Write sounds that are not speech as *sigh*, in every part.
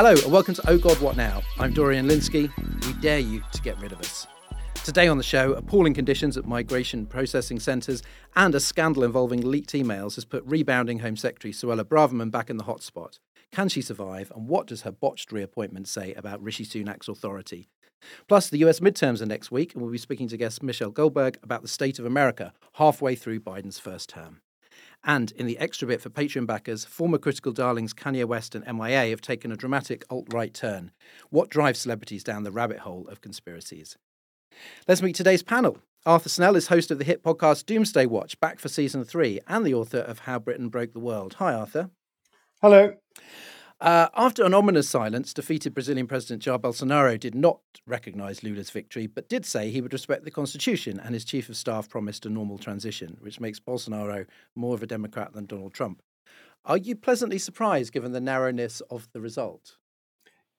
Hello and welcome to Oh God What Now? I'm Dorian Lynskey. We dare you to get rid of us. Today on the show, appalling conditions at migration processing centres and a scandal involving leaked emails has put rebounding Home Secretary Suella Braverman back in the hotspot. Can she survive? And what does her botched reappointment say about Rishi Sunak's authority? Plus, the US midterms are next week, and we'll be speaking to guest Michelle Goldberg about the state of America halfway through Biden's first term. And in the extra bit for Patreon backers, former critical darlings Kanye West and MIA have taken a dramatic alt right turn. What drives celebrities down the rabbit hole of conspiracies? Let's meet today's panel. Arthur Snell is host of the hit podcast Doomsday Watch, back for season three, and the author of How Britain Broke the World. Hi, Arthur. Hello. Uh, after an ominous silence, defeated Brazilian President Jair Bolsonaro did not recognise Lula's victory, but did say he would respect the constitution, and his chief of staff promised a normal transition, which makes Bolsonaro more of a Democrat than Donald Trump. Are you pleasantly surprised given the narrowness of the result?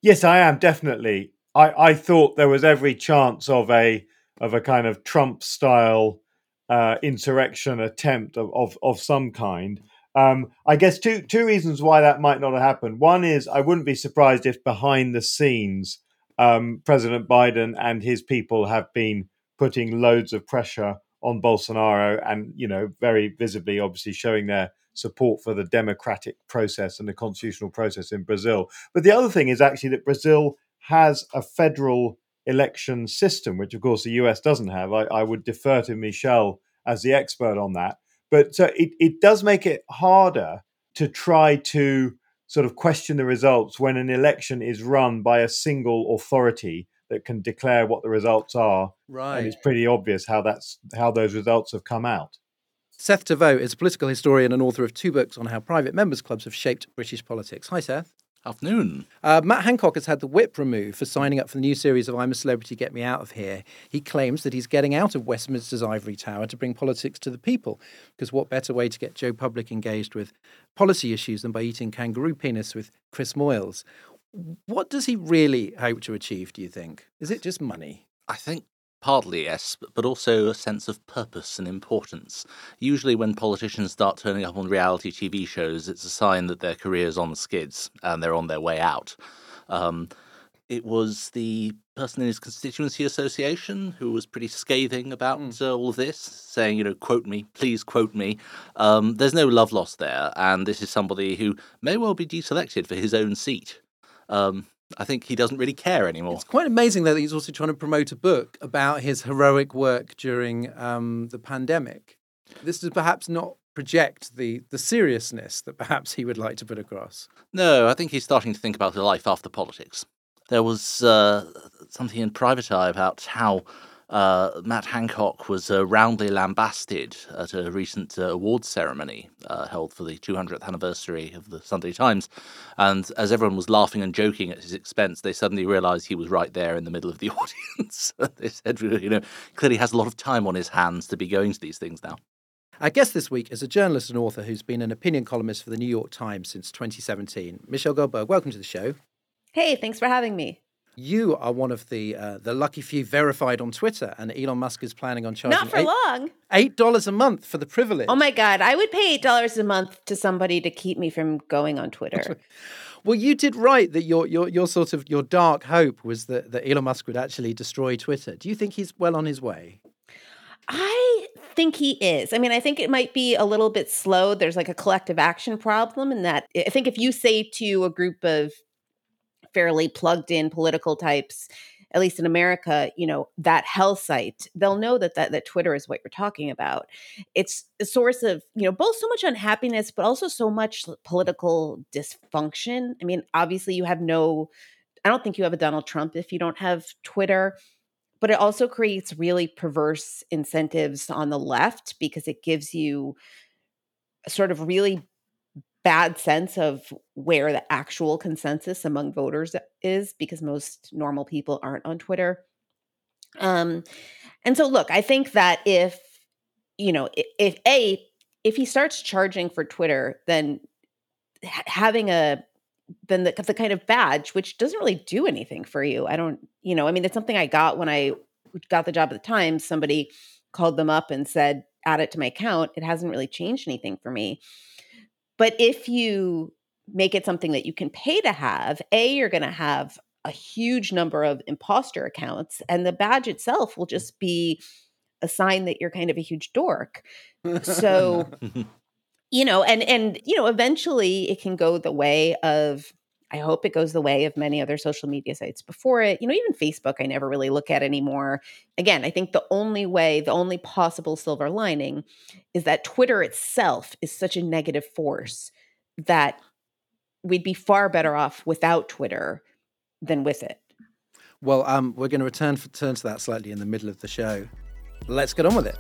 Yes, I am definitely. I, I thought there was every chance of a of a kind of Trump style uh, insurrection attempt of, of, of some kind. Um, I guess two two reasons why that might not have happened. One is I wouldn't be surprised if behind the scenes, um, President Biden and his people have been putting loads of pressure on Bolsonaro, and you know, very visibly, obviously, showing their support for the democratic process and the constitutional process in Brazil. But the other thing is actually that Brazil has a federal election system, which of course the US doesn't have. I, I would defer to Michelle as the expert on that. But uh, it, it does make it harder to try to sort of question the results when an election is run by a single authority that can declare what the results are. Right. And it's pretty obvious how that's how those results have come out. Seth Thévoz is a political historian and author of two books on how private members' clubs have shaped British politics. Hi, Seth. Afternoon. Uh, Matt Hancock has had the whip removed for signing up for the new series of I'm a Celebrity, Get Me Out of Here. He claims that he's getting out of Westminster's ivory tower to bring politics to the people. Because what better way to get Joe Public engaged with policy issues than by eating kangaroo penis with Chris Moyles? What does he really hope to achieve, do you think? Is it just money? I think Partly, yes, but also a sense of purpose and importance. Usually, when politicians start turning up on reality TV shows, it's a sign that their career's on the skids and they're on their way out. Um, it was the person in his constituency association who was pretty scathing about mm. uh, all of this, saying, you know, quote me, please quote me. Um, there's no love lost there, and this is somebody who may well be deselected for his own seat. Um, I think he doesn't really care anymore. It's quite amazing though that he's also trying to promote a book about his heroic work during um, the pandemic. This does perhaps not project the the seriousness that perhaps he would like to put across. No, I think he's starting to think about life after politics. There was uh, something in Private Eye about how uh, Matt Hancock was uh, roundly lambasted at a recent uh, awards ceremony uh, held for the 200th anniversary of the Sunday Times. And as everyone was laughing and joking at his expense, they suddenly realized he was right there in the middle of the *laughs* audience. *laughs* they said, you know, clearly has a lot of time on his hands to be going to these things now. Our guest this week is a journalist and author who's been an opinion columnist for the New York Times since 2017. Michelle Goldberg, welcome to the show. Hey, thanks for having me you are one of the uh, the lucky few verified on Twitter, and Elon Musk is planning on charging not for eight, long eight dollars a month for the privilege. Oh my god, I would pay eight dollars a month to somebody to keep me from going on Twitter. well, you did right that your your your sort of your dark hope was that that Elon Musk would actually destroy Twitter. Do you think he's well on his way? I think he is. I mean, I think it might be a little bit slow. There's like a collective action problem in that I think if you say to a group of fairly plugged in political types at least in America, you know, that hell site, they'll know that, that that Twitter is what you're talking about. It's a source of, you know, both so much unhappiness, but also so much political dysfunction. I mean, obviously you have no, I don't think you have a Donald Trump if you don't have Twitter, but it also creates really perverse incentives on the left because it gives you sort of really bad sense of where the actual consensus among voters is because most normal people aren't on Twitter. Um, and so, look, I think that if you know, if, if a if he starts charging for Twitter, then having a then the, the kind of badge which doesn't really do anything for you. I don't, you know, I mean, it's something I got when I got the job at the time. Somebody called them up and said, "Add it to my account." It hasn't really changed anything for me. But if you make it something that you can pay to have, a you're going to have a huge number of imposter accounts, and the badge itself will just be a sign that you're kind of a huge dork. So, *laughs* you know, and and you know, eventually it can go the way of I hope it goes the way of many other social media sites before it. You know, even Facebook, I never really look at anymore. Again, I think the only way, the only possible silver lining is that Twitter itself is such a negative force that we'd be far better off without Twitter than with it. Well, um, we're going to return, for, turn to that slightly in the middle of the show. Let's get on with it.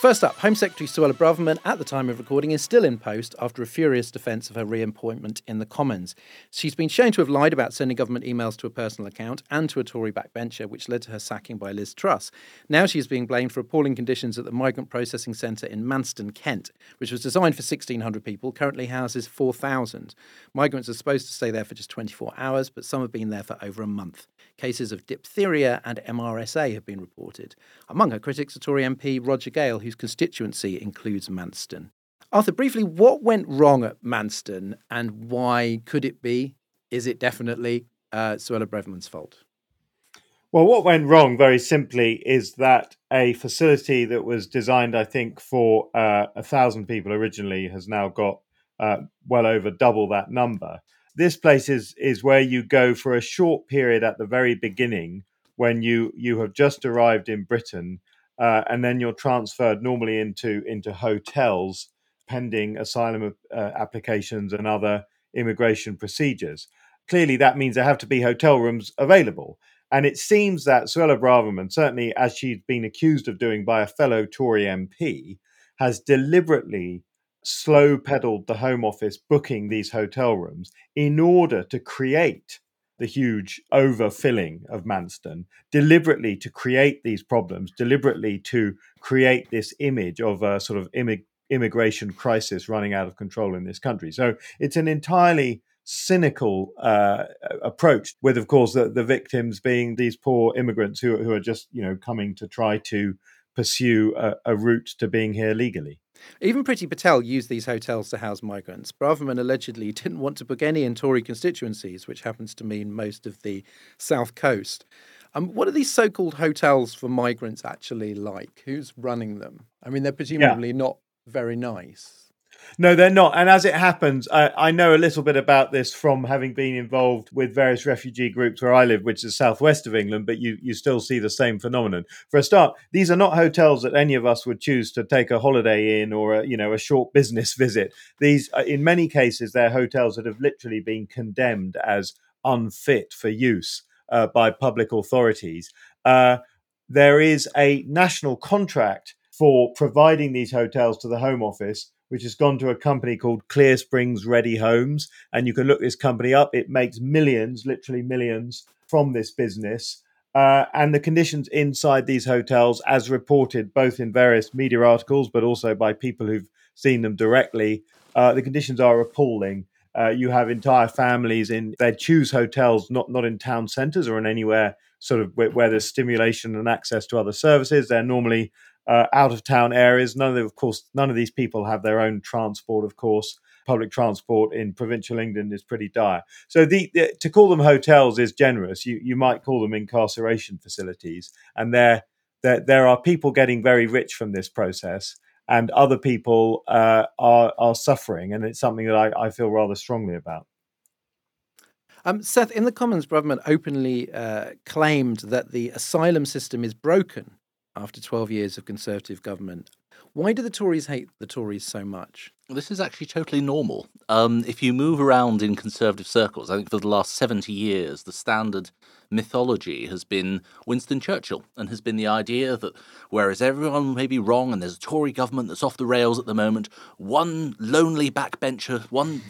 First up, Home Secretary Suella Braverman, at the time of recording, is still in post after a furious defence of her reappointment in the Commons. She's been shown to have lied about sending government emails to a personal account and to a Tory backbencher, which led to her sacking by Liz Truss. Now she is being blamed for appalling conditions at the Migrant Processing Centre in Manston, Kent, which was designed for 1,600 people, currently houses 4,000. Migrants are supposed to stay there for just 24 hours, but some have been there for over a month. Cases of diphtheria and MRSA have been reported. Among her critics, are Tory MP Roger Gale, who whose constituency includes Manston. Arthur, briefly, what went wrong at Manston and why could it be? Is it definitely uh, Suella Braverman's fault? Well, what went wrong, very simply, is that a facility that was designed, I think, for uh, a thousand people originally has now got uh, well over double that number. This place is is where you go for a short period at the very beginning when you you have just arrived in Britain uh, and then you're transferred normally into into hotels pending asylum uh, applications and other immigration procedures. Clearly, that means there have to be hotel rooms available. And it seems that Suella Braverman, certainly as she's been accused of doing by a fellow Tory MP, has deliberately slow pedaled the Home Office booking these hotel rooms in order to create the huge overfilling of Manston, deliberately to create these problems, deliberately to create this image of a sort of immig- immigration crisis running out of control in this country. So it's an entirely cynical uh, approach, with of course the, the victims being these poor immigrants who, who are just you know coming to try to pursue a, a route to being here legally. Even Priti Patel used these hotels to house migrants. Braverman allegedly *laughs* didn't want to book any in Tory constituencies, which happens to mean most of the south coast. Um, what are these so-called hotels for migrants actually like? Who's running them? I mean, they're presumably yeah. not very nice. No, they're not. And as it happens, I, I, know a little bit about this from having been involved with various refugee groups where I live, which is southwest of England, but you, you still see the same phenomenon. For a start, these are not hotels that any of us would choose to take a holiday in or a, you know a short *laughs* business visit. These, uh, in many cases, they're hotels that have literally been condemned as unfit for use uh, by public authorities. Uh, there is a national contract for providing these hotels to the Home Office which has gone to a company called Clearsprings Ready Homes. And you can look this company up. It makes millions, literally millions, from this business. Uh, and the conditions inside these hotels, as reported both in various media articles, but also by people who've seen them directly, uh, the conditions are appalling. Uh, you have entire families in they choose hotels not not in town centres or in anywhere sort of where, where, there's stimulation and access to other services. They're normally uh, out of town areas. None of, them, of course, none of these people have their own transport. Of course, public transport in provincial England is pretty dire. So the, the, to call them hotels is generous. You you might call them incarceration facilities, and there there there are people getting very rich from this process. And other people uh, are are suffering, and it's something that I, I feel rather strongly about. Um, Seth, in the Commons, government openly uh, claimed that the asylum system is broken after 12 years of Conservative government. Why do the Tories hate the Tories so much? This is actually totally normal. Um, if you move around in Conservative circles, I think for the last 70 years, the standard mythology has been Winston Churchill and has been the idea that whereas everyone may be wrong and there's a Tory government that's off the rails at the moment, one lonely backbencher, one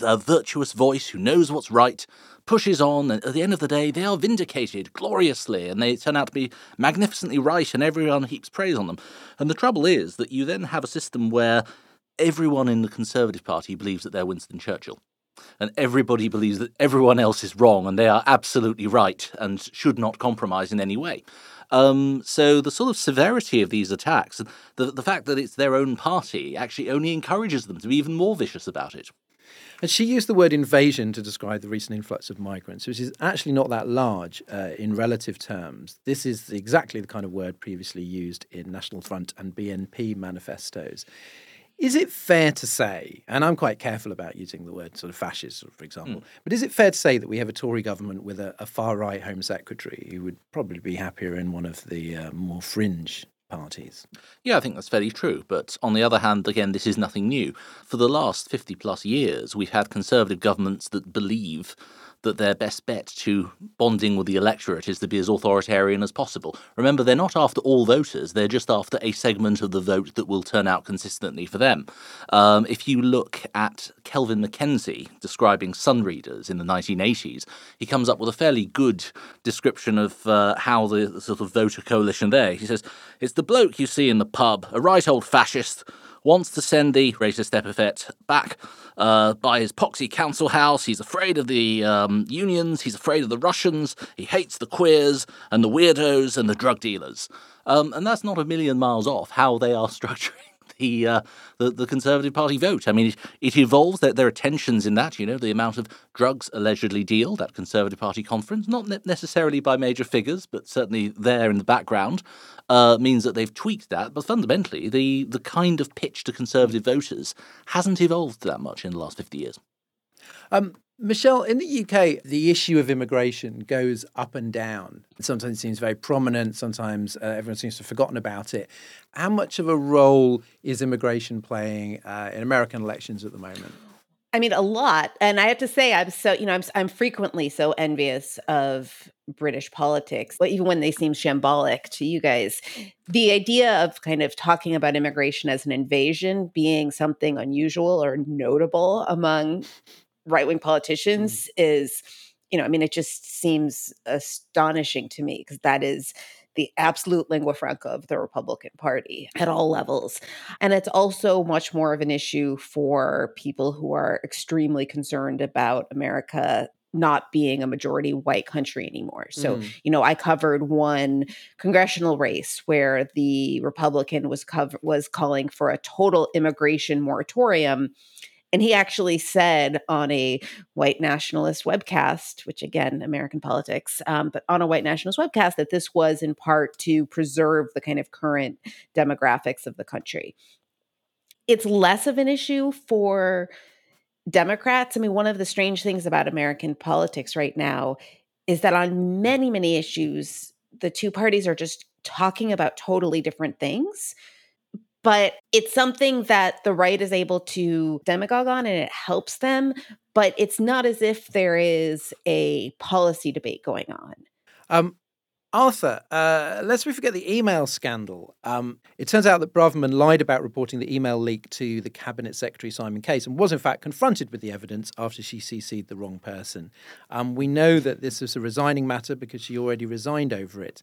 uh, virtuous voice who knows what's right, pushes on, and at the end of the day, they are vindicated gloriously, and they turn out to be magnificently right, and everyone heaps praise on them. And the trouble is that you then have a system where everyone in the Conservative Party believes that they're Winston Churchill. And everybody believes that everyone else is wrong and they are absolutely right and should not compromise in any way. Um, so the sort of severity of these attacks, the, the fact that it's their own party, actually only encourages them to be even more vicious about it. And she used the word invasion to describe the recent influx of migrants, which is actually not that large uh, in relative terms. This is exactly the kind of word previously used in National Front and BNP manifestos. Is it fair to say, and I'm quite careful about using the word sort of fascist, for example, mm. but is it fair to say that we have a Tory government with a, a far right Home Secretary who would probably be happier in one of the uh, more fringe parties. Yeah, I think that's very true. But on the other hand, again, this is nothing new. For the last 50 plus years, we've had conservative governments that believe that their best bet to bonding with the electorate is to be as authoritarian as possible. Remember, they're not after all voters, they're just after a segment of the vote that will turn out consistently for them. Um, if you look at Kelvin MacKenzie describing Sun readers in the 1980s, he comes up with a fairly good description of uh, how the, the sort of voter coalition there. He says, It's the bloke you see in the pub, a right old fascist wants to send the racist epithet back uh, by his poxy council house. He's afraid of the um, unions. He's afraid of the Russians. He hates the queers and the weirdos and the drug dealers. Um, and that's not a million miles off how they are *laughs* structuring the, uh, the, the Conservative Party vote. I mean, it, it evolves. There, there are tensions in that. You know, the amount of drugs allegedly dealed at Conservative Party conference, not necessarily by major figures, but certainly there in the background, uh, means that they've tweaked that. But fundamentally, the the kind of pitch to Conservative voters hasn't evolved that much in the last fifty years. Um, Michelle, in the UK, the issue of immigration goes up and down. Sometimes it seems very prominent, sometimes uh, everyone seems to have forgotten about it. How much of a role is immigration playing uh, in American elections at the moment? I mean, a lot. And I have to say, I'm so, you know, I'm, I'm frequently so envious of British politics, even when they seem shambolic to you guys. The idea of kind of talking about immigration as an invasion being something unusual or notable among right wing politicians mm. is, you know, I mean, it just seems astonishing to me because that is the absolute lingua franca of the Republican Party at all levels. And it's also much more of an issue for people who are extremely concerned about America not being a majority white country anymore. So, mm. you know, I covered one congressional race where the Republican was cover- was calling for a total immigration moratorium and he actually said on a white nationalist webcast, which again, American politics, um, but on a white nationalist webcast, that this was in part to preserve the kind of current demographics of the country. It's less of an issue for Democrats. I mean, one of the strange things about American politics right now is that on many, many issues, the two parties are just talking about totally different things but it's something that the right is able to demagogue on and it helps them but it's not as if there is a policy debate going on um, Arthur, uh, lest we forget the email scandal. Um, it turns out that Braverman lied about reporting the email leak to the Cabinet Secretary Simon Case and was in fact confronted with the evidence after she CC'd the wrong person. Um, we know that this is a resigning matter because she already resigned over it.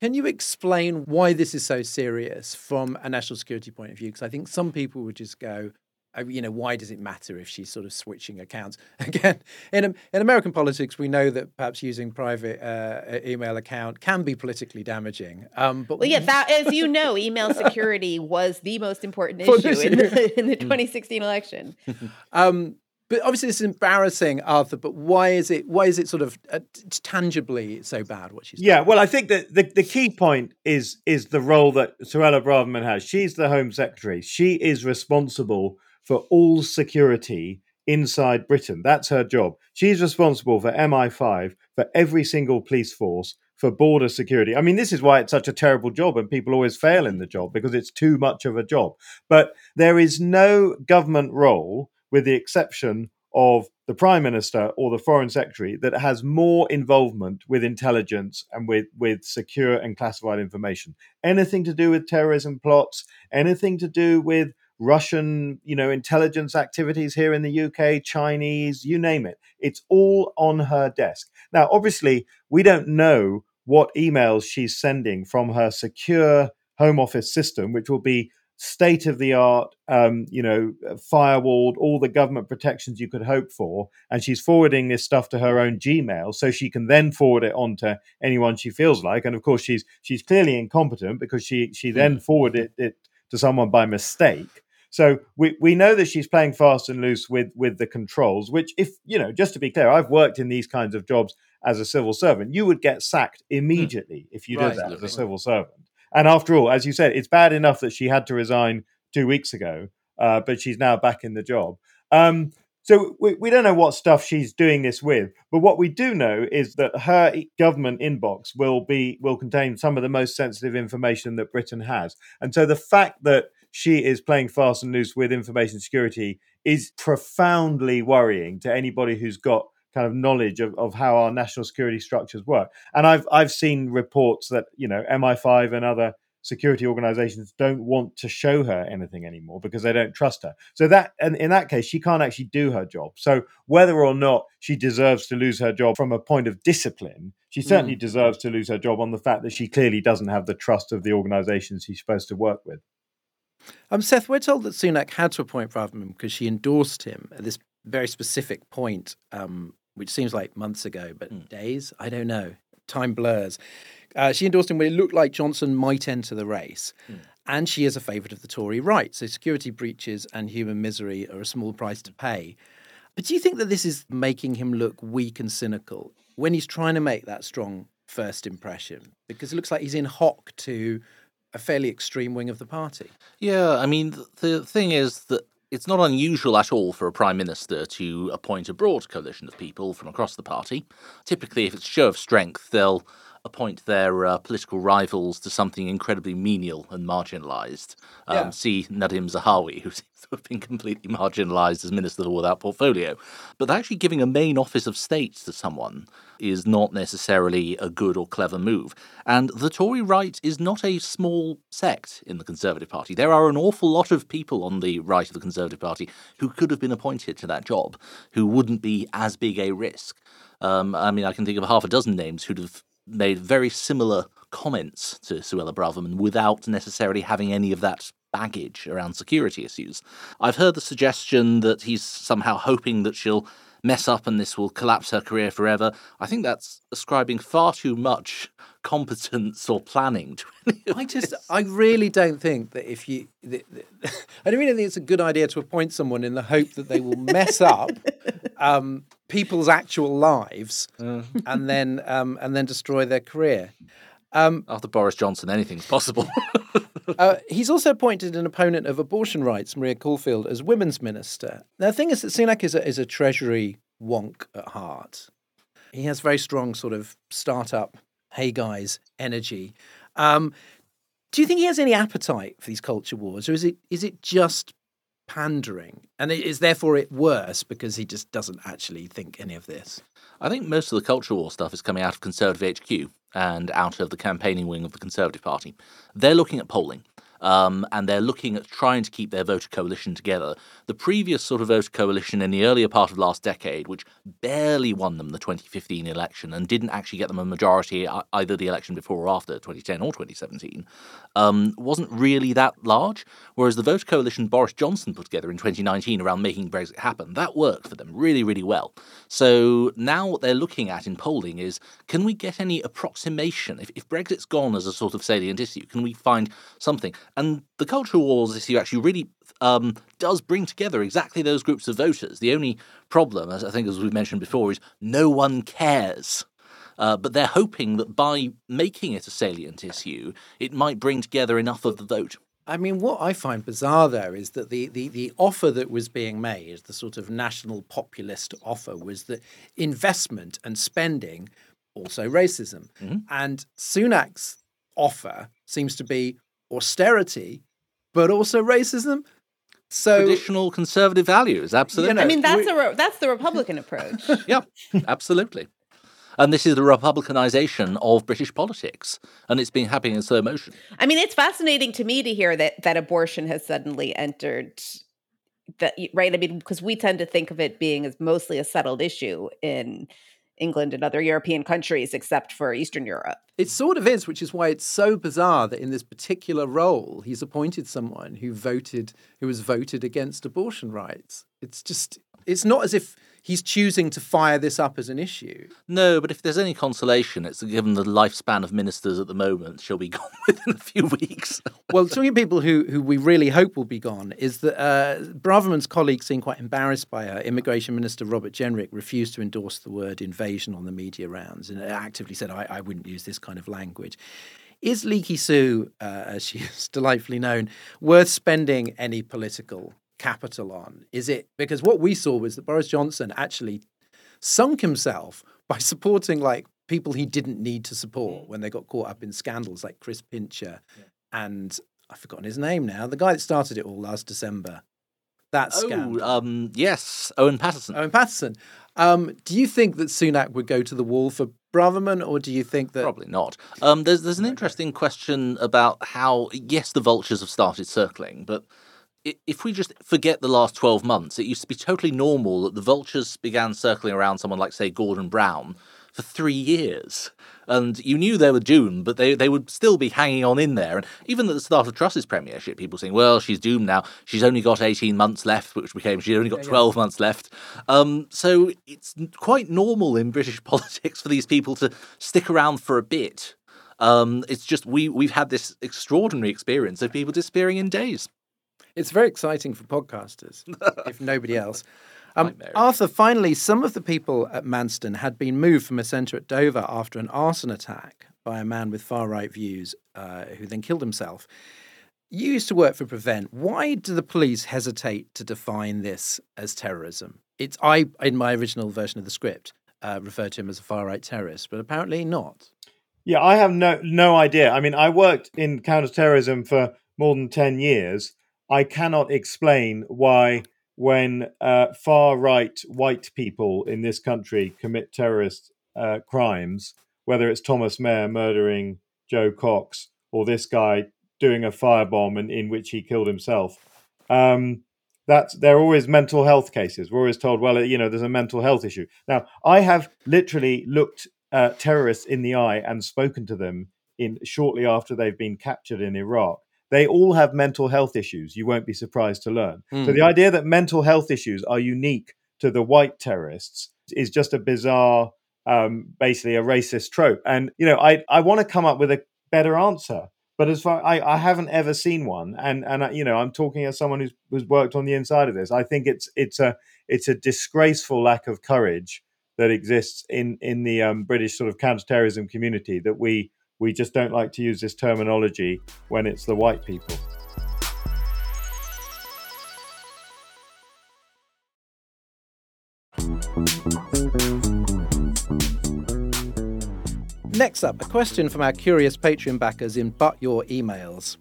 Can you explain why this is so serious from a national security point of view? Because I think some people would just go, uh, you know, why does it matter if she's sort of switching accounts? *laughs* Again, in, in American politics, we know that perhaps using private uh, email account can be politically damaging. Um, but well, yeah, *laughs* that, as you know, email security was the most important issue in the, in the 2016 election. *laughs* um, but obviously, this is embarrassing, Arthur. But why is it? Why is it sort of uh, tangibly so bad? What she's yeah. Doing? Well, I think that the, the key point is is the role that Suella Braverman has. She's the Home Secretary. She is responsible for all security inside Britain. That's her job. She's responsible for MI5 for every single police force for border security. I mean, this is why it's such a terrible job and people always fail in the job because it's too much of a job. But there is no government role with the exception of the prime minister or the foreign secretary that has more involvement with intelligence and with, with secure and classified information. Anything to do with terrorism plots, anything to do with Russian, you know, intelligence activities here in the UK, Chinese, you name it. It's all on her desk. Now, obviously, we don't know what emails she's sending from her secure home office system, which will be state of the art, um, you know, firewalled, all the government protections you could hope for. And she's forwarding this stuff to her own Gmail so she can then forward it on to anyone she feels like. And of course, she's she's clearly incompetent because she she then hmm. forwarded it to someone by mistake. So we, we know that she's playing fast and loose with with the controls, which if you know, just to be clear, I've worked in these kinds of jobs as a civil servant. You would get sacked hmm. immediately mm. if you right. did that as a civil servant. And after all, as you said, it's bad enough that she had to resign two weeks ago, uh, but she's now back in the job. Um, so we, we don't know what stuff she's doing this with, but what we do know is that her government inbox will be will contain some of the most sensitive information that Britain has. And so the fact that she is playing fast and loose with information security is profoundly worrying to anybody who's got kind of knowledge of, of how our national security structures work. And I've I've seen reports that you know MI5 and other security organizations don't want to show her anything anymore because they don't trust her. So that and in that case, she can't actually do her job. So whether or not she deserves to lose her job from a point of discipline, she certainly mm. deserves to lose her job on the fact that she clearly doesn't have the trust of the organizations she's supposed to work with. Um, Seth, we're told that Sunak had to appoint Braverman because she endorsed him at this very specific point, um, which seems like months ago, but mm. days? I don't know. Time blurs. Uh, she endorsed him when it looked like Johnson might enter the race. Mm. And she is a favourite of the Tory right. So security breaches and human misery are a small price to pay. But do you think that this is making him look weak and cynical when he's trying to make that strong first impression? Because it looks like he's in hock to a fairly extreme wing of the party. Yeah, I mean, the thing is that it's not unusual at all for a prime minister to appoint a broad coalition of people from across the party. Typically, if it's show of strength, they'll appoint their uh, political rivals to something incredibly menial and marginalised. Um, yeah. See Nadhim Zahawi, who *laughs* seems to have been completely marginalised as Minister of without portfolio. But actually giving a main office of state to someone is not necessarily a good or clever move. And the Tory right is not a small sect in the Conservative Party. There are an awful lot of people on the right of the Conservative Party who could have been appointed to that job, who wouldn't be as big a risk. Um, I mean, I can think of half a dozen names who'd have made very similar comments to Suella Braverman without necessarily having any of that baggage around security issues. I've heard the suggestion that he's somehow hoping that she'll mess up and this will collapse her career forever. I think that's ascribing far too much competence or planning to any I just, I really don't think that if you, *laughs* I don't really think it's a good idea to appoint someone in the hope that they will mess up *laughs* um, people's actual lives uh. and then um, and then destroy their career. Um, After Boris Johnson, anything's possible. *laughs* uh, he's also appointed an opponent of abortion rights, Maria Caulfield, as women's minister. Now, the thing is that Sunak is a, is a treasury wonk at heart. He has very strong sort of startup, hey guys, energy. Um, do you think he has any appetite for these culture wars, or is it is it just pandering, and is therefore it worse because he just doesn't actually think any of this? I think most of the culture war stuff is coming out of Conservative HQ and out of the campaigning wing of the Conservative Party. They're looking at polling um, and they're looking at trying to keep their voter coalition together. The previous sort of voter coalition in the earlier part of last decade, which barely won them the 2015 election and didn't actually get them a majority either the election before or after 2010 or 2017, um, wasn't really that large. Whereas the voter coalition Boris Johnson put together in 2019 around making Brexit happen, that worked for them really, really well. So now what they're looking at in polling is can we get any approximation? If, if Brexit's gone as a sort of salient issue, can we find something? And the cultural wars issue actually really um, does bring together exactly those groups of voters. The only problem, as I think as we've mentioned before, is no one cares. Uh, but they're hoping that by making it a salient issue, it might bring together enough of the vote. I mean, what I find bizarre there is that the, the, the offer that was being made, the sort of national populist offer, was that investment and spending, also racism. Mm-hmm. And Sunak's offer seems to be austerity, but also racism. So Traditional conservative values, absolutely. know, I mean, that's we- a re- that's the Republican approach. *laughs* yeah, absolutely. And this is the republicanization of British politics, and it's been happening in slow motion. I mean, it's fascinating to me to hear that that abortion has suddenly entered that right. I mean, because we tend to think of it being as mostly a settled issue in England and other European countries, except for Eastern Europe. It sort of is, which is why it's so bizarre that in this particular role, he's appointed someone who voted, who was voted against abortion rights. It's just, it's not as if he's choosing to fire this up as an issue. No, but if there's any consolation, it's given the lifespan of ministers at the moment, she'll be *laughs* gone within a few weeks. *laughs* Well, talking of people who, who we really hope will be gone, is that uh, Braverman's colleagues seem quite embarrassed by her. Immigration Minister Robert Jenrick refused to endorse the word invasion on the media rounds and actively said, I, I wouldn't use this kind of language. Is Leaky Sue, uh, as she *laughs* is delightfully known, worth spending any political capital on? Is it because what we saw was that Boris Johnson actually sunk himself by *laughs* supporting like people he didn't need to support when they got caught up in scandals like Chris Pincher and I've forgotten his name now, the guy that started it all last December. That scandal. Oh, um, yes, Owen Paterson. Owen Paterson. Um, do you think that Sunak would go to the wall for Braverman, or do you think that Probably not. Um, there's there's an interesting question about how yes, the vultures have started circling, but if we just forget the last 12 months, it used to be totally normal that the vultures began circling around someone like, say, Gordon Brown for three years. And you knew they were doomed, but they, they would still be hanging on in there. And even at the start of Truss's premiership, people saying, well, she's doomed now. She's only got 18 months left, which became she's only got 12 months left. Um, so it's quite normal in British *laughs* politics for these people to stick around for a bit. Um, it's just we, we've had this extraordinary experience of people disappearing in days. It's very exciting for podcasters, *laughs* if nobody else. *laughs* Um, Arthur, finally, some of the people at Manston had been moved from a centre at Dover after an arson attack by a man with far right views uh, who then killed himself. You used to work for Prevent. Why do the police hesitate to define this as terrorism? It's I, in my original version of the script, uh, referred to him as a far right terrorist, but apparently not. Yeah, I have no no idea. I mean, I worked in counterterrorism for more than ten years. I cannot explain why, when uh, far right white people in this country commit terrorist uh, crimes, whether it's Thomas Mair murdering Jo Cox or this guy doing a firebomb in, in which he killed himself, um, that's they're always mental health cases. We're always told, well, you know, there's a mental health issue. Now, I have literally looked uh, terrorists in the eye and spoken to them in shortly after they've been captured in Iraq. They all have mental health issues. You won't be surprised to learn. So Hmm. the idea that mental health issues are unique to the white terrorists is just a bizarre, um, basically a racist trope. And you know, I I want to come up with a better answer. But as far I, I haven't ever seen one, and and I, you know I'm talking as someone who's who's worked on the inside of this. I think it's it's a it's a disgraceful lack of courage that exists in in the um, British sort of counterterrorism community that we we just don't like to use this terminology when it's the white people. Next up, a question from our curious Patreon backers in But Your Emails.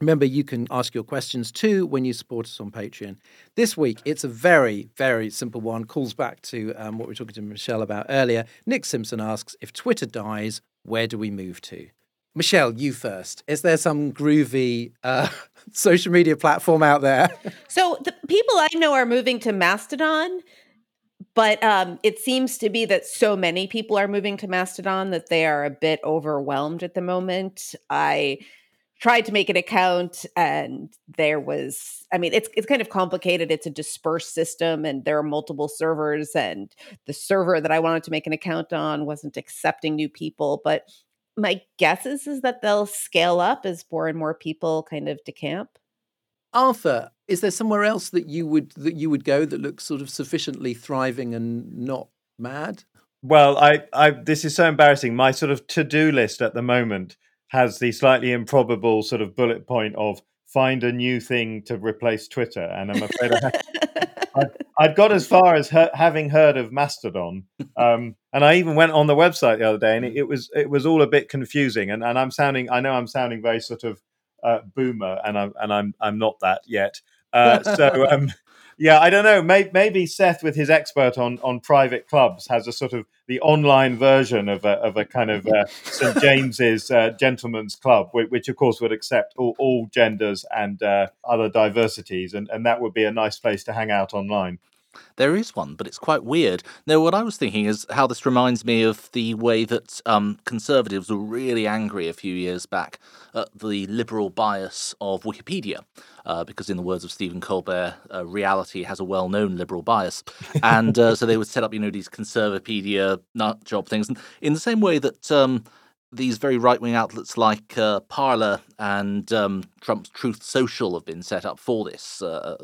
Remember, you can ask your questions too when you support us on Patreon. This week, it's a very, very simple one. Calls back to um, what we were talking to Michelle about earlier. Nick Simpson asks If Twitter dies, where do we move to? Michelle, you first. Is there some groovy uh, *laughs* social media platform out there? *laughs* So the people I know are moving to Mastodon, but um, it seems to be that so many people are moving to Mastodon that they are a bit overwhelmed at the moment. I tried to make an account and there was I mean it's it's kind of complicated. It's a dispersed system and there are multiple servers and the server that I wanted to make an account on wasn't accepting new people, but my guess is, is that they'll scale up as more and more people kind of decamp. Arthur, is there somewhere else that you would that you would go that looks sort of sufficiently thriving and not mad? Well, I, I this is so embarrassing. My sort of to-do list at the moment has the slightly improbable sort of bullet point of find a new thing to replace Twitter, and I'm afraid I, I'd got as far as he- having heard of Mastodon, um, and I even went on the website the other day, and it, it was it was all a bit confusing. And, and I'm sounding, I know I'm sounding very sort of uh, boomer, and I'm and I'm I'm not that yet. Uh, so um, yeah, I don't know. Maybe, maybe, Seth, with his expert on on private clubs, has a sort of the online version of a, of a kind of uh, St *laughs* James's uh, gentlemen's club, which, which, of course would accept all, all genders and uh, other diversities, and, and that would be a nice place to hang out online. There is one, but it's quite weird. Now, what I was thinking is how this reminds me of the way that um, conservatives were really angry a few years back at the liberal bias of Wikipedia, uh, because, in the words of Stephen Colbert, uh, reality has a well known liberal bias. And uh, so they would set up, you know, these Conservapedia nut job things. And in the same way that. Um, these very right wing outlets like uh, Parler and um, Trump's Truth Social have been set up for this uh,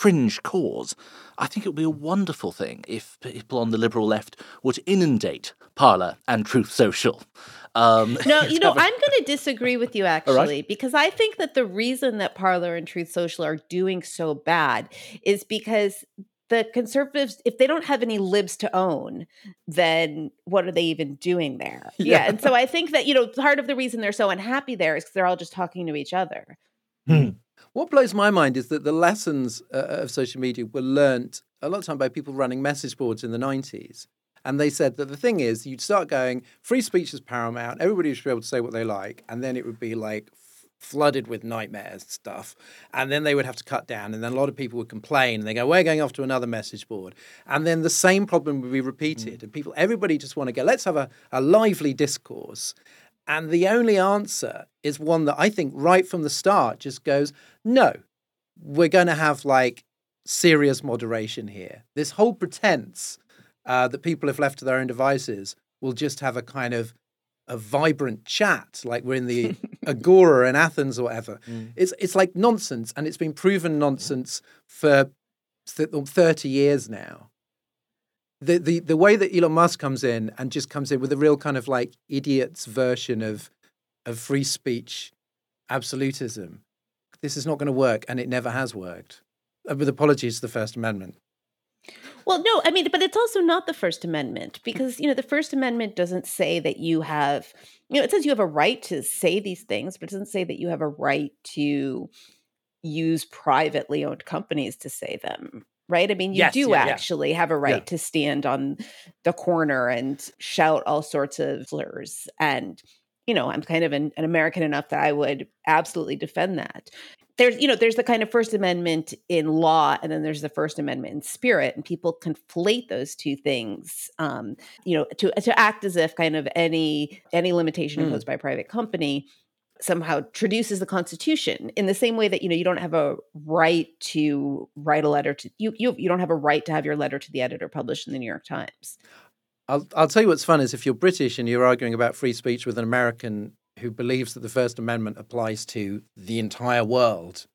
fringe cause. I think it would be a wonderful thing if people on the liberal left were to inundate Parler and Truth Social. Um, no, *laughs* you know, I'm going to disagree with you actually, right. because I think that the reason that Parler and Truth Social are doing so bad is because the conservatives, if they don't have any libs to own, then what are they even doing there? *laughs* Yeah. yeah. And so I think that, you know, part of the reason they're so unhappy there is because they're all just talking to each other. Hmm. What blows my mind is that the lessons uh, of social media were learnt a lot of time by people running message boards in the 90s. And they said that the thing is, you'd start going, free speech is paramount, everybody should be able to say what they like. And then it would be like flooded with nightmares stuff. And then they would have to cut down. And then a lot of people would complain and they go, we're going off to another message board. And then the same problem would be repeated. Mm. And people, everybody just want to go, let's have a, a lively discourse. And the only answer is one that I think right from the start just goes, no, we're going to have like serious moderation here. This whole pretense uh, that people, if left to their own devices, will just have a kind of a vibrant chat, like we're in the *laughs* Agora in Athens or whatever. Mm. It's it's like nonsense, and it's been proven nonsense for thirty years now. The, the the way that Elon Musk comes in and just comes in with a real kind of like idiot's version of of free speech absolutism this is not going to work, and it never has worked. Uh, with apologies to the First Amendment. Well, no, I mean, but it's also not the First Amendment because, you know, the First Amendment doesn't say that you have, you know, it says you have a right to say these things, but it doesn't say that you have a right to use privately owned companies to say them. Right. I mean, you yes, do yeah, actually yeah. have a right yeah. to stand on the corner and shout all sorts of slurs and you know, I'm kind of an, an American enough that I would absolutely defend that there's you know there's the kind of first amendment in law and then there's the first amendment in spirit and people conflate those two things um, you know to to act as if kind of any any limitation mm. imposed by a private company somehow traduces the constitution in the same way that you know you don't have a right to write a letter to you you, you don't have a right to have your letter to the editor published in the new york times I'll, I'll tell you what's fun is if you're British and you're arguing about free speech with an American who believes that the First Amendment applies to the entire world,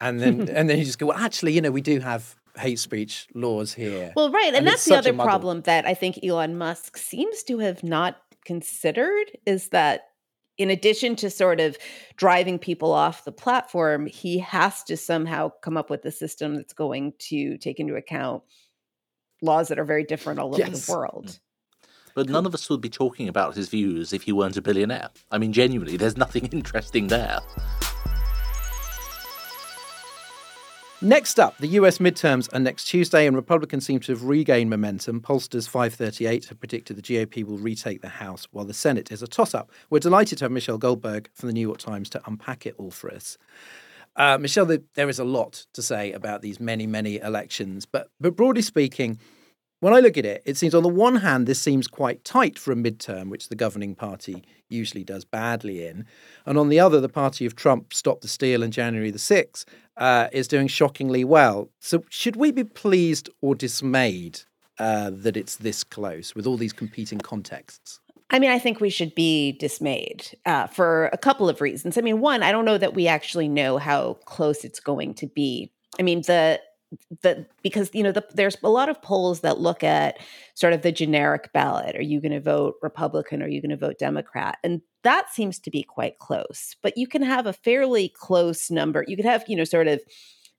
and then *laughs* and then you just go, well, actually, you know, we do have hate speech laws here. Well, right, and, and that's the other problem that I think Elon Musk seems to have not considered is that in addition to sort of driving people off the platform, he has to somehow come up with a system that's going to take into account laws that are very different all over yes. the world. Mm. But none of us would be talking about his views if he weren't a billionaire. I mean, genuinely, there's nothing *laughs* interesting there. Next up, the US midterms are next Tuesday, and Republicans seem to have regained momentum. Pollsters 538 have predicted the GOP will retake the House, while the Senate is a toss up. We're delighted to have Michelle Goldberg from the New York Times to unpack it all for us. Uh, Michelle, there is a lot to say about these many, many elections, but, but broadly speaking, when I look at it, it seems on the one hand, this seems quite tight for a midterm, which the governing party usually does badly in. And on the other, the party of Trump stopped the steal in January the 6th uh, is doing shockingly well. So should we be pleased or dismayed uh, that it's this close with all these competing contexts? I mean, I think we should be dismayed uh, for a couple of reasons. I mean, one, I don't know that we actually know how close it's going to be. I mean, the the because you know the, there's a lot of polls that look at sort of the generic ballot. Are you going to vote Republican? Are you going to vote Democrat? And that seems to be quite close. But you can have a fairly close number. You could have you know sort of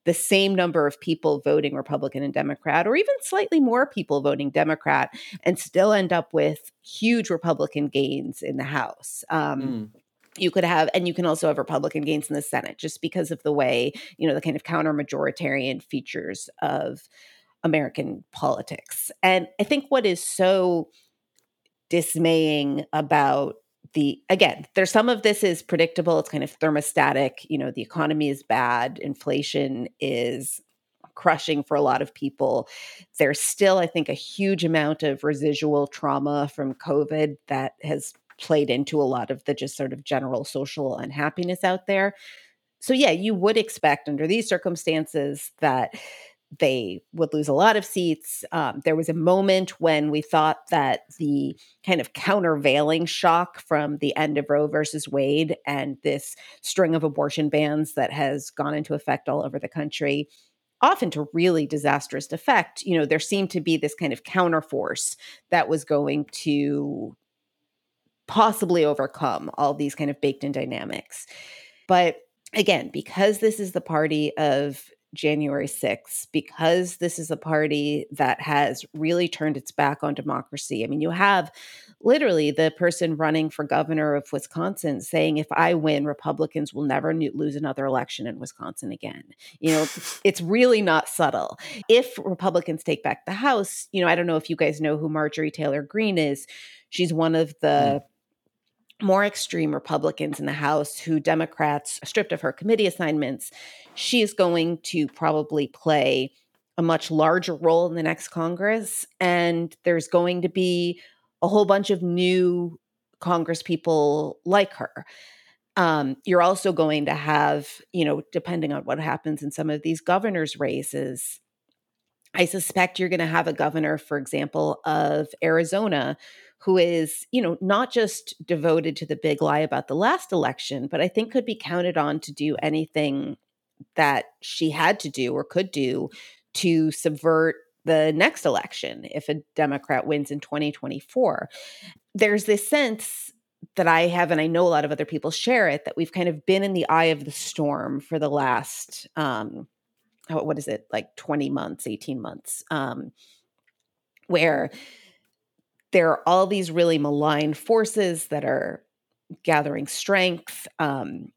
the same number of people voting Republican and Democrat, or even slightly more people voting Democrat, and still end up with huge Republican gains in the House. Um, mm. You could have and you can also have republican gains in the senate just because of the way you know the kind of counter majoritarian features of american politics. And i think what is so dismaying about the again there's some of this is predictable it's kind of thermostatic you know the economy is bad inflation is crushing for a lot of people. There's still i think a huge amount of residual trauma from covid that has played into a lot of the just sort of general social unhappiness out there. So, yeah, you would expect under these circumstances that they would lose a lot of seats. Um, there was a moment when we thought that the kind of countervailing shock from the end of Roe versus Wade and this string of abortion bans that has gone into effect all over the country often to really disastrous effect you know there seemed to be this kind of counterforce that was going to possibly overcome all these kind of baked in dynamics. But again, because this is the party of January 6th, because this is a party that has really turned its back on democracy. I mean, you have literally the person running for governor of Wisconsin saying, if I win, Republicans will never lose another election in Wisconsin again. You know, it's really not subtle. If Republicans take back the House, you know, I don't know if you guys know who Marjorie Taylor Greene is. She's one of the. Mm more extreme Republicans in the House who Democrats stripped of her committee assignments, she is going to probably play a much larger role in the next Congress. And there's going to be a whole bunch of new Congress people like her. Um, you're also going to have, you know, depending on what happens in some of these governors' races, I suspect you're going to have a governor, for example, of Arizona who is, you know, not just devoted to the big lie about the last election, but I think could be counted on to do anything that she had to do or could do to subvert the next election if a Democrat wins in 2024. There's this sense that I have, and I know a lot of other people share it, that we've kind of been in the eye of the storm for the last, um, what is it, like 20 months, 18 months, um, where there are all these really malign forces that are gathering strength. Um,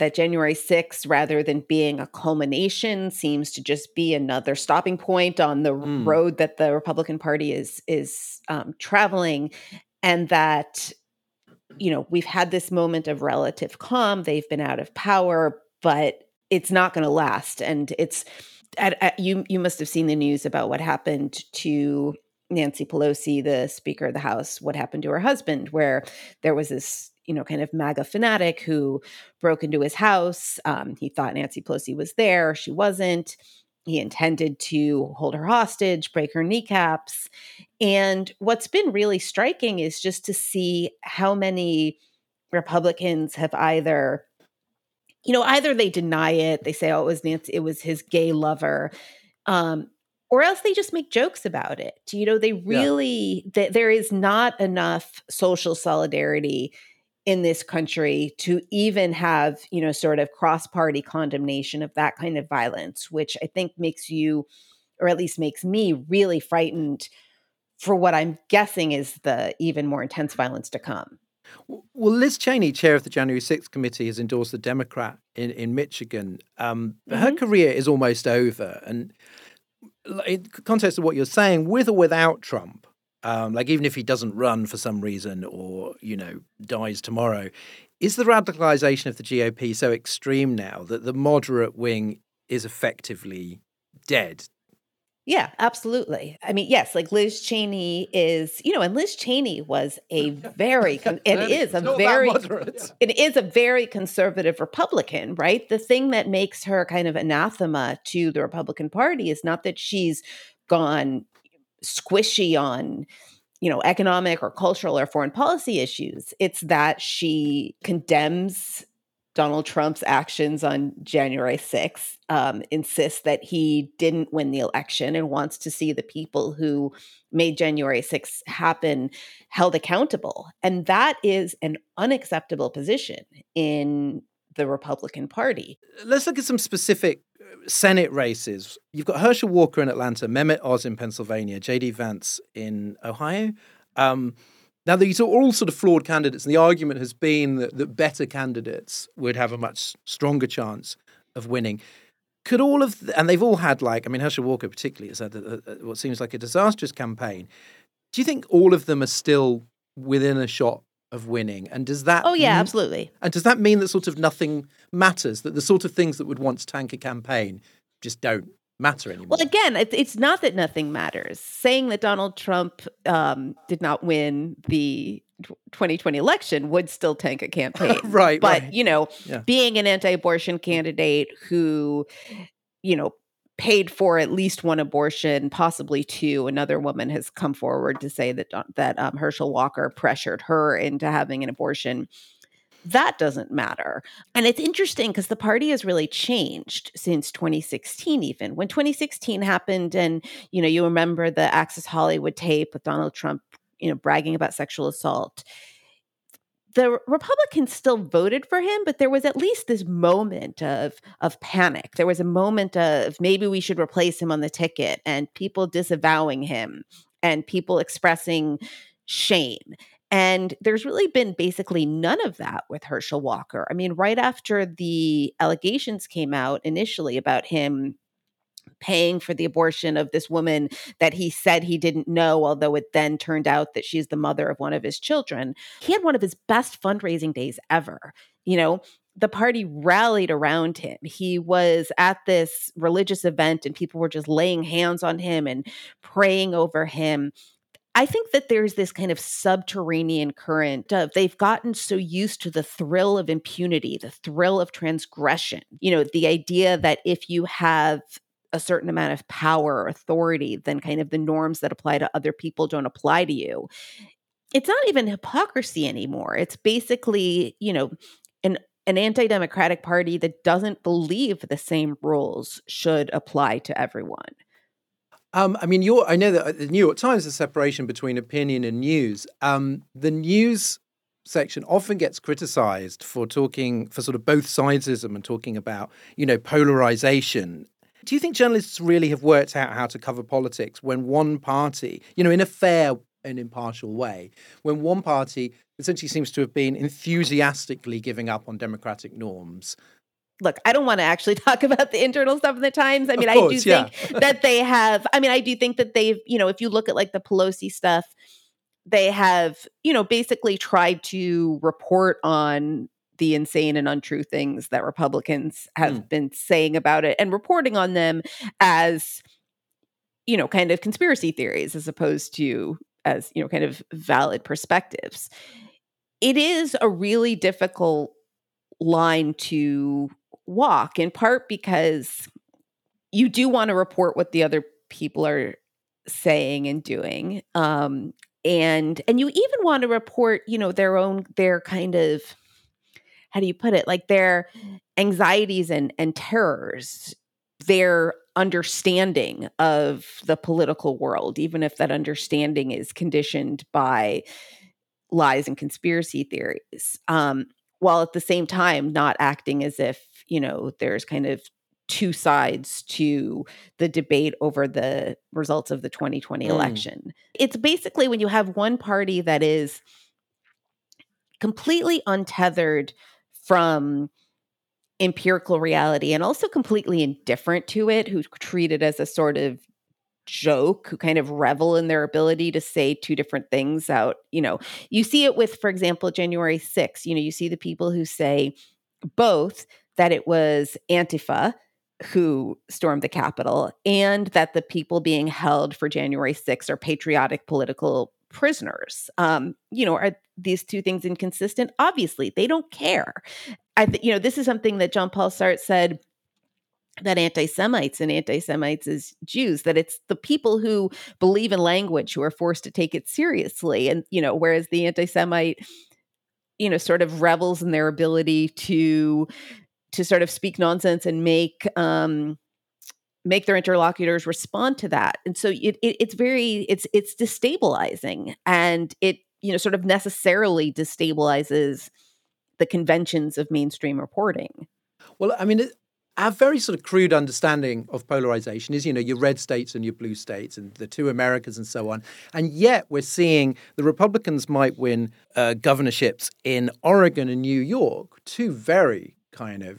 that January 6th, rather than being a culmination, seems to just be another stopping point on the mm. road that the Republican Party is is um, traveling, and that you know we've had this moment of relative calm. They've been out of power, but it's not going to last. And it's at, at, you you must have seen the news about what happened to Nancy Pelosi, the Speaker of the House, what happened to her husband, where there was this, you know, kind of MAGA fanatic who broke into his house. Um, he thought Nancy Pelosi was there. She wasn't. He intended to hold her hostage, break her kneecaps. And what's been really striking is just to see how many Republicans have either, you know, either they deny it, they say, oh, it was Nancy, it was his gay lover. Um, or else they just make jokes about it. You know, they really yeah. th- there is not enough social solidarity in this country to even have, you know, sort of cross-party condemnation of that kind of violence, which I think makes you or at least makes me really frightened for what I'm guessing is the even more intense violence to come. Well, Liz Cheney, chair of the January 6th committee, has endorsed the Democrat in, in Michigan. Um, mm-hmm. Her career is almost over. And in context of what you're saying, with or without Trump, um, like even if he doesn't run for some reason or you know dies tomorrow, is the radicalization of the GOP so extreme now that the moderate wing is effectively dead? Yeah, absolutely. I mean, yes, like Liz Cheney is, you know, and Liz Cheney was a *laughs* very, it is a very, *laughs* it is a very conservative Republican, right? The thing that makes her kind of anathema to the Republican Party is not that she's gone squishy on, you know, economic or cultural or foreign policy issues. It's that she condemns Donald Trump's actions on January 6th, um, insists that he didn't win the election and wants to see the people who made January 6th happen held accountable. And that is an unacceptable position in the Republican Party. Let's look at some specific uh, Senate races. You've got Herschel Walker in Atlanta, Mehmet Oz in Pennsylvania, J.D. Vance in Ohio. Um, Now, these are all sort of flawed candidates, and the argument has been that, that better candidates would have a much stronger chance of winning. Could all of, the, and they've all had like, I mean, Herschel Walker particularly has had a, a, what seems like a disastrous campaign. Do you think all of them are still within a shot of winning? And does that? Oh yeah, absolutely. And does that mean that sort of nothing matters? That the sort of things that would once tank a campaign just don't matter anymore. Well, again, it's, not that nothing matters. Saying that Donald Trump um, did not win the 2020 election would still tank a campaign. *laughs* right. But, right. you know, Yeah. being an anti abortion candidate who, you know, paid for at least one abortion, possibly two. Another woman has come forward to say that that um, Herschel Walker pressured her into having an abortion. That doesn't matter. And it's interesting because the party has really changed since 2016, even. When 2016 happened, and you know, you remember the Access Hollywood tape with Donald Trump, you know, bragging about sexual assault. The Republicans still voted for him, but there was at least this moment of of panic. There was a moment of maybe we should replace him on the ticket, and people disavowing him, and people expressing shame. And there's really been basically none of that with Herschel Walker. I mean, right after the allegations came out initially about him paying for the abortion of this woman that he said he didn't know, although it then turned out that she's the mother of one of his children, he had one of his best fundraising days ever. You know, the party rallied around him. He was at this religious event and people were just laying hands on him and praying over him. I think that there's this kind of subterranean current of they've gotten so used to the thrill of impunity, the thrill of transgression. You know, the idea that if you have a certain amount of power or authority, then kind of the norms that apply to other people don't apply to you. It's not even hypocrisy anymore. It's basically, you know, an an anti-democratic party that doesn't believe the same rules should apply to everyone. Um, I mean, I know that the New York Times the separation between opinion and news. Um, the news section often gets criticized for talking for sort of both sidesism and talking about you know polarization. Do you think journalists really have worked out how to cover politics when one party, you know, in a fair and impartial way, when one party essentially seems to have been enthusiastically giving up on democratic norms look, I don't want to actually *laughs* talk about the internal stuff in the Times. I mean, course, I do yeah. think that they have, I mean, I do think that they've, you know, if you look at like the Pelosi stuff, they have, you know, basically tried to report on the insane and untrue things that Republicans have Mm. been saying about it and reporting on them as, you know, kind of conspiracy theories as opposed to as, you know, kind of valid perspectives. It is a really difficult line to walk in part because you do want to report what the other people are saying and doing um and and you even want to report you know their own their kind of how do you put it? Like their anxieties and and terrors their understanding of the political world even if that understanding is conditioned by lies and conspiracy theories um while at the same time not acting as if you know there's kind of two sides to the debate over the results of the 2020 Mm. election it's basically when you have one party that is completely untethered from empirical reality and also completely indifferent to it who treat it as a sort of joke who kind of revel in their ability to say two different things out you know you see it with for example january 6th you know you see the people who say both that it was antifa who stormed the capitol and that the people being held for january 6th are patriotic political prisoners. Um you know are these two things inconsistent? Obviously they don't care. I th- you know this is something that Jean-Paul Sartre said that anti-Semites and anti-Semites is Jews, that it's the people who believe in language who are forced to take it seriously. And, you know, whereas the anti-Semite, you know, sort of revels in their ability to to sort of speak nonsense and make um make their interlocutors respond to that. And so it, it it's very it's it's destabilizing and it, you know, sort of necessarily destabilizes the conventions of mainstream reporting. Well, I mean, it- our very sort of crude understanding of polarization is, you know, your red states and your blue states and the two Americas and so on. And yet we're seeing the Republicans might win uh, governorships in Oregon and New York, two very kind of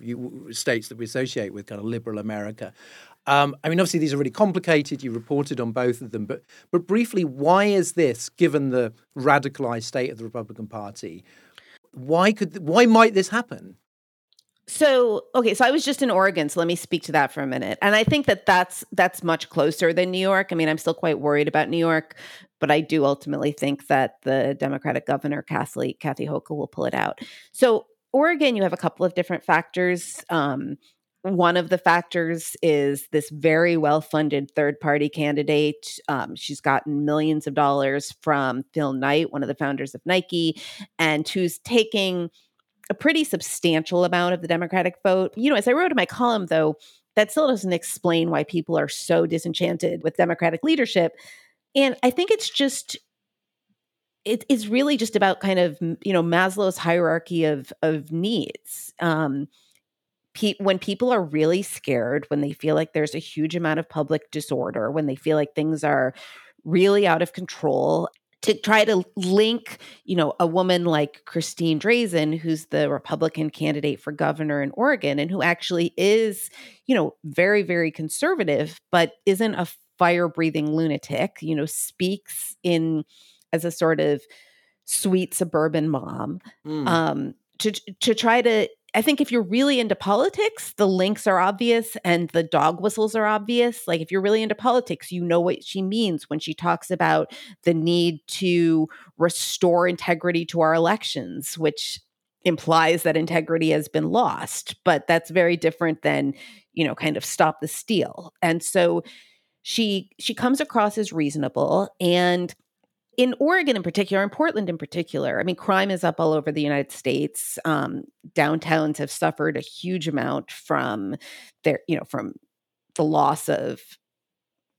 states that we associate with kind of liberal America. Um, I mean, obviously, these are really complicated. You reported on both of them, but but briefly, why is this, given the radicalized state of the Republican Party, why could why might this happen? So, okay, so I was just in Oregon, so let me speak to that for a minute. And I think that that's that's much closer than New York. I mean, I'm still quite worried about New York, but I do ultimately think that the Democratic governor Kathy Kathy Hochul will pull it out. So, Oregon, you have a couple of different factors. Um, one of the factors is this very well funded third party candidate. Um, she's gotten millions of dollars from Phil Knight, one of the founders of Nike, and who's taking a pretty substantial amount of the Democratic vote. You know, as I wrote in my column, though, that still doesn't explain why people are so disenchanted with Democratic leadership. And I think it's just it, it's really just about kind of you know Maslow's hierarchy of of needs. Um, pe- when people are really scared, when they feel like there's a huge amount of public disorder, when they feel like things are really out of control, to try to link, you know, a woman like Christine Drazan, who's the Republican candidate for governor in Oregon and who actually is, you know, very, very conservative, but isn't a fire breathing lunatic, you know, speaks in as a sort of sweet suburban mom. Mm. Um, to to try to I think if you're really into politics, the links are obvious and the dog whistles are obvious. Like if you're really into politics, you know what she means when she talks about the need to restore integrity to our elections, which implies that integrity has been lost, but that's very different than, you know, kind of stop the steal. And so she she comes across as reasonable and in Oregon in particular, in Portland in particular, I mean, crime is up all over the United States. Um, downtowns have suffered a huge amount from their, you know, from the loss of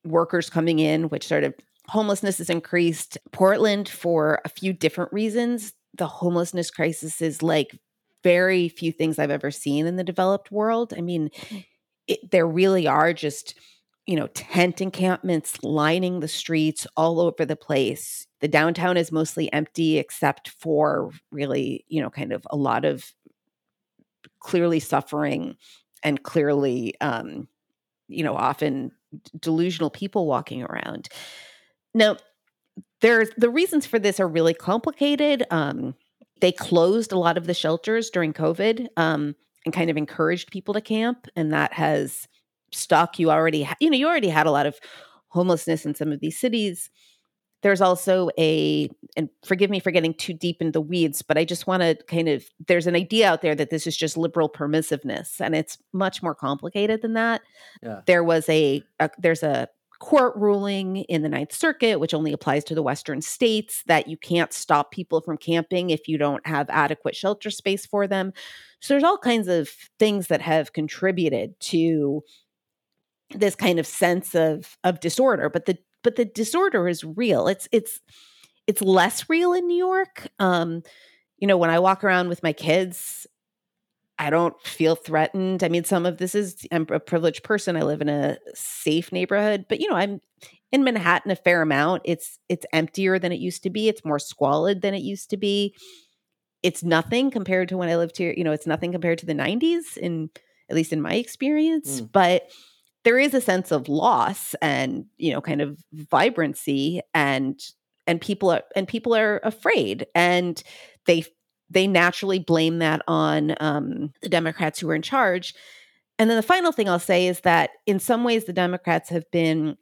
workers coming in, which sort of homelessness has increased. Portland, for a few different reasons, the homelessness crisis is like very few things I've ever seen in the developed world. I mean, it, there really are just you know, tent encampments lining the streets all over the place. The downtown is mostly empty except for really, you know, kind of a lot of clearly suffering and clearly um, you know, often delusional people walking around. Now, there's the reasons for this are really complicated. Um, they closed a lot of the shelters during COVID um, and kind of encouraged people to camp, and that has stock you already ha- you know you already had a lot of homelessness in some of these cities. There's also a and forgive me for getting too deep in the weeds but i just want to kind of there's an idea out there that this is just liberal permissiveness and it's much more complicated than that. Yeah. there was a, a there's a court ruling in the ninth circuit which only applies to the western states that you can't stop people from camping if you don't have adequate shelter space for them. So there's all kinds of things that have contributed to this kind of sense of of disorder but the but the disorder is real. It's it's it's less real in new york. Um you know when i walk around with my kids i don't feel threatened. I mean some of this is i'm a privileged person. I live in a safe neighborhood but you know i'm in manhattan a fair amount. It's it's emptier than it used to be. It's more squalid than it used to be. It's nothing compared to when i lived here you know it's nothing compared to the 90s in at least in my experience mm. but there is a sense of loss and you know kind of vibrancy and and people are and people are afraid and they they naturally blame that on um, the democrats who are in charge. And then the final thing i'll say is that in some ways the democrats have been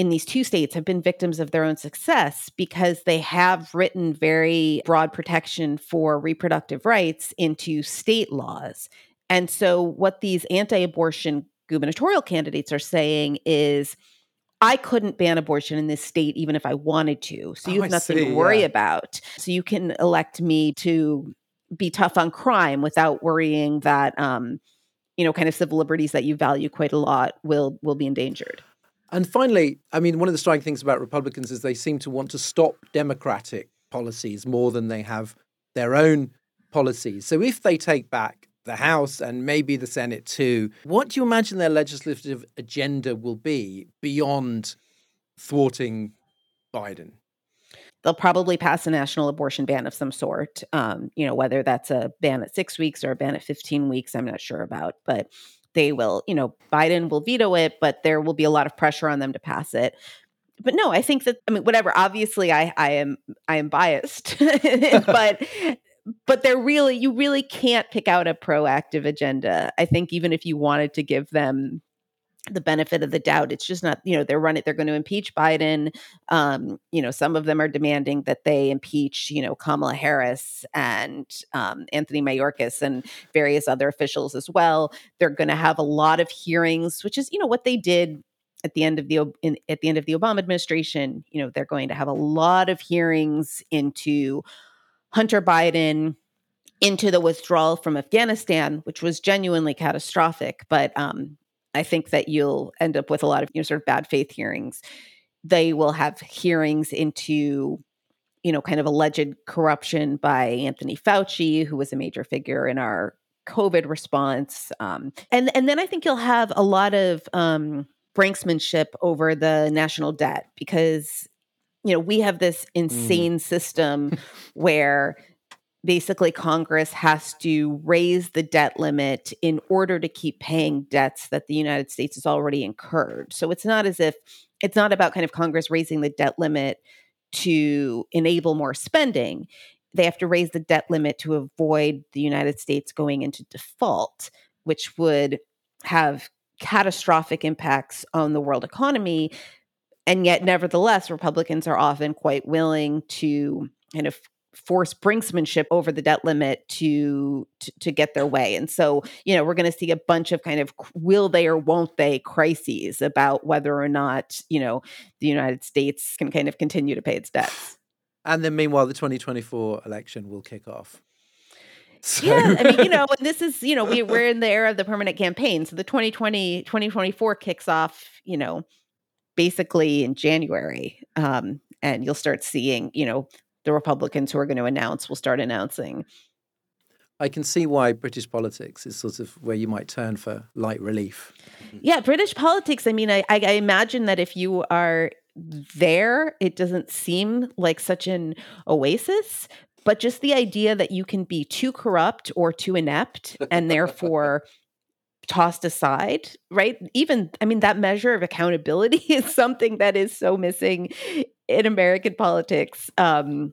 in these two states have been victims of their own success because they have written very broad protection for reproductive rights into state laws. And so, what these anti abortion gubernatorial candidates are saying is I couldn't ban abortion in this state even if I wanted to. So you oh, have nothing see, to worry yeah. about. So you can elect me to be tough on crime without worrying that um, you know, kind of civil liberties that you value quite a lot will will be endangered. And finally, I mean, one of the striking things about Republicans is they seem to want to stop democratic policies more than they have their own policies. So if they take back the House and maybe the Senate too. What do you imagine their legislative agenda will be beyond thwarting Biden? They'll probably pass a national abortion ban of some sort. Um, you know, whether that's a ban at six weeks or a ban at 15 weeks, I'm not sure about. But they will, you know, Biden will veto it, but there will be a lot of pressure on them to pass it. But no, I think that I mean, whatever. Obviously, I I am I am biased, *laughs* *laughs* but but they're really you really can't pick out a proactive agenda. I think even if you wanted to give them the benefit of the doubt. It's just not, you know, they're running, they're going to impeach Biden. Um, you know, some of them are demanding that they impeach, you know, Kamala Harris and um, Anthony Mayorkas and various other officials as well. They're going to have a lot of hearings, which is, you know, what they did at the end of the in, at the end of the Obama administration. You know, they're going to have a lot of hearings into Hunter Biden, into the withdrawal from Afghanistan, which was genuinely catastrophic. But um, I think that you'll end up with a lot of you know sort of bad faith hearings. They will have hearings into you know kind of alleged corruption by Anthony Fauci, who was a major figure in our COVID response, um, and and then I think you'll have a lot of um, brinksmanship over the national debt because you know we have this mm. insane mm. system where basically Congress has to raise the debt limit in order to keep paying debts that the United States has already incurred. So it's not as if it's not about kind of Congress raising the debt limit to enable more spending. They have to raise the debt limit to avoid the United States going into default, which would have catastrophic impacts on the world economy. And yet, nevertheless, Republicans are often quite willing to kind of force brinksmanship over the debt limit to, to, to get their way and so you know we're going to see a bunch of kind of will they or won't they crises about whether or not you know the united states can kind of continue to pay its debts and then meanwhile the 2024 election will kick off *laughs* so. Yeah, I mean, you know, and this is, you know, we, we're in the era of the permanent campaign. So the 2020, 2024 kicks off, you know, basically in January. Um, and you'll start seeing, you know, the Republicans who are going to announce will start announcing. I can see why British politics is sort of where you might turn for light relief. Mm-hmm. Yeah, British politics. I mean, I, I, I imagine that if you are there, it doesn't seem like such an oasis, but just the idea that you can be too corrupt or too inept and *laughs* therefore tossed aside, right? Even, I mean, that measure of accountability *laughs* is something that is so missing in American politics. Um,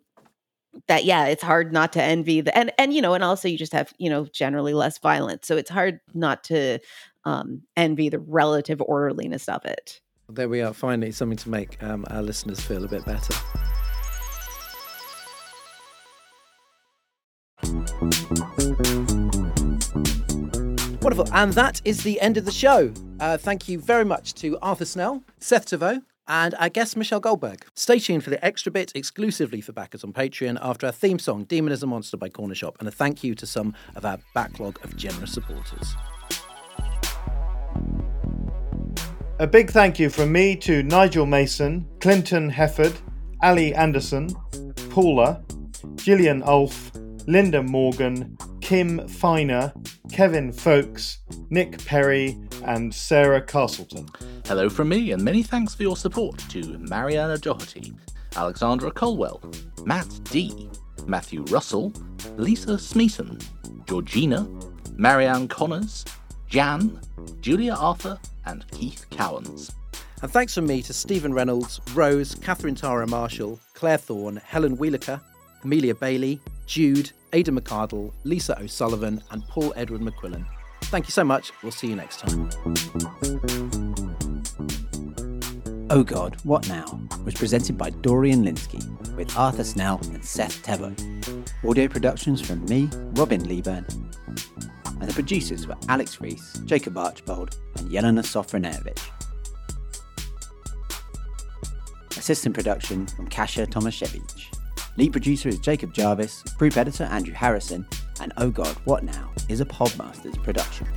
that yeah, it's hard not to envy the and and you know, and also you just have you know generally less violence, so it's hard not to um, envy the relative orderliness of it. There we are, finally something to make um, our listeners feel a bit better. Wonderful. And that is the end of the show. Uh, thank you very much to Arthur Snell, Seth Thévoz, and our guest Michelle Goldberg. Stay tuned for the extra bit exclusively for backers on Patreon after our theme song, Demon is a Monster by Corner Shop, and a thank you to some of our backlog of generous supporters. A big thank you from me to Nigel Mason, Clinton Hefford, Ali Anderson, Paula, Gillian Ulf, Linda Morgan, Kim Feiner, Kevin Folks, Nick Perry, and Sarah Castleton. Hello from me, and many thanks for your support to Mariana Doherty, Alexandra Colwell, Matt D, Matthew Russell, Lisa Smeaton, Georgina, Marianne Connors, Jan, Julia Arthur, and Keith Cowans. And thanks from me to Stephen Reynolds, Rose, Catherine Tara Marshall, Claire Thorne, Helen Wheelaker, Amelia Bailey, Jude, Ada McCardle, Lisa O'Sullivan, and Paul Edward McQuillan. Thank you so much. We'll see you next time. Oh God, What Now was presented by Dorian Lynskey with Arthur Snell and Seth Thévoz. Audio productions from me, Robin Lieburn. And the producers were Alex Reese, Jacob Archbold, and Yelena Sofronovich. Assistant production from Kasia Tomaszewicz. Lead producer is Jacob Jarvis, group editor Andrew Harrison, and Oh God, What Now is a Podmasters production.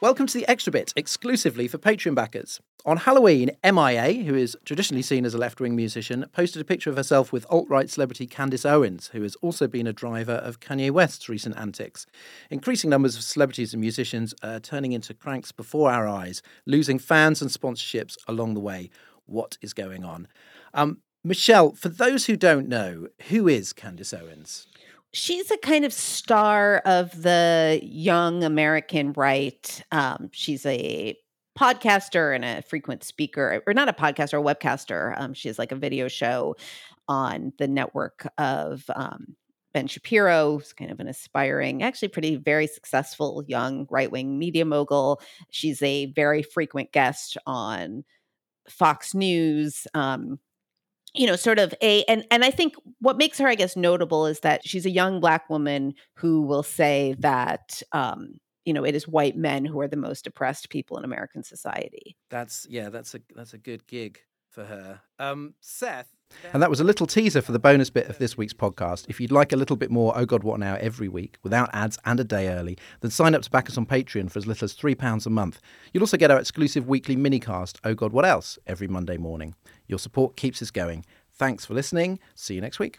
Welcome to the Extra Bit, exclusively for Patreon backers. On Halloween, MIA, who is traditionally seen as a left wing musician, posted a picture of herself with alt right celebrity Candace Owens, who has also been a driver of Kanye West's recent antics. Increasing numbers of celebrities and musicians are turning into cranks before our eyes, losing fans and sponsorships along the way. What is going on? Um, Michelle, for those who don't know, who is Candace Owens? She's a kind of star of the young American right. Um, she's a podcaster and a frequent speaker, or not a podcaster, a webcaster. Um, she has like a video show on the network of um, Ben Shapiro, who's kind of an aspiring, actually pretty very successful young right wing media mogul. She's a very frequent guest on Fox News. Um, you know sort of a and and i think what makes her i guess notable is that she's a young black woman who will say that um you know it is white men who are the most oppressed people in american society. That's yeah that's a that's a good gig for her. Um seth and that was a little teaser for the bonus bit of this week's podcast. If you'd like a little bit more Oh God What Now every week without ads and a day early, then sign up to back us on Patreon for as little as £3 a month. You'll also get our exclusive weekly minicast, Oh God What Else, every Monday morning. Your support keeps us going. Thanks for listening. See you next week.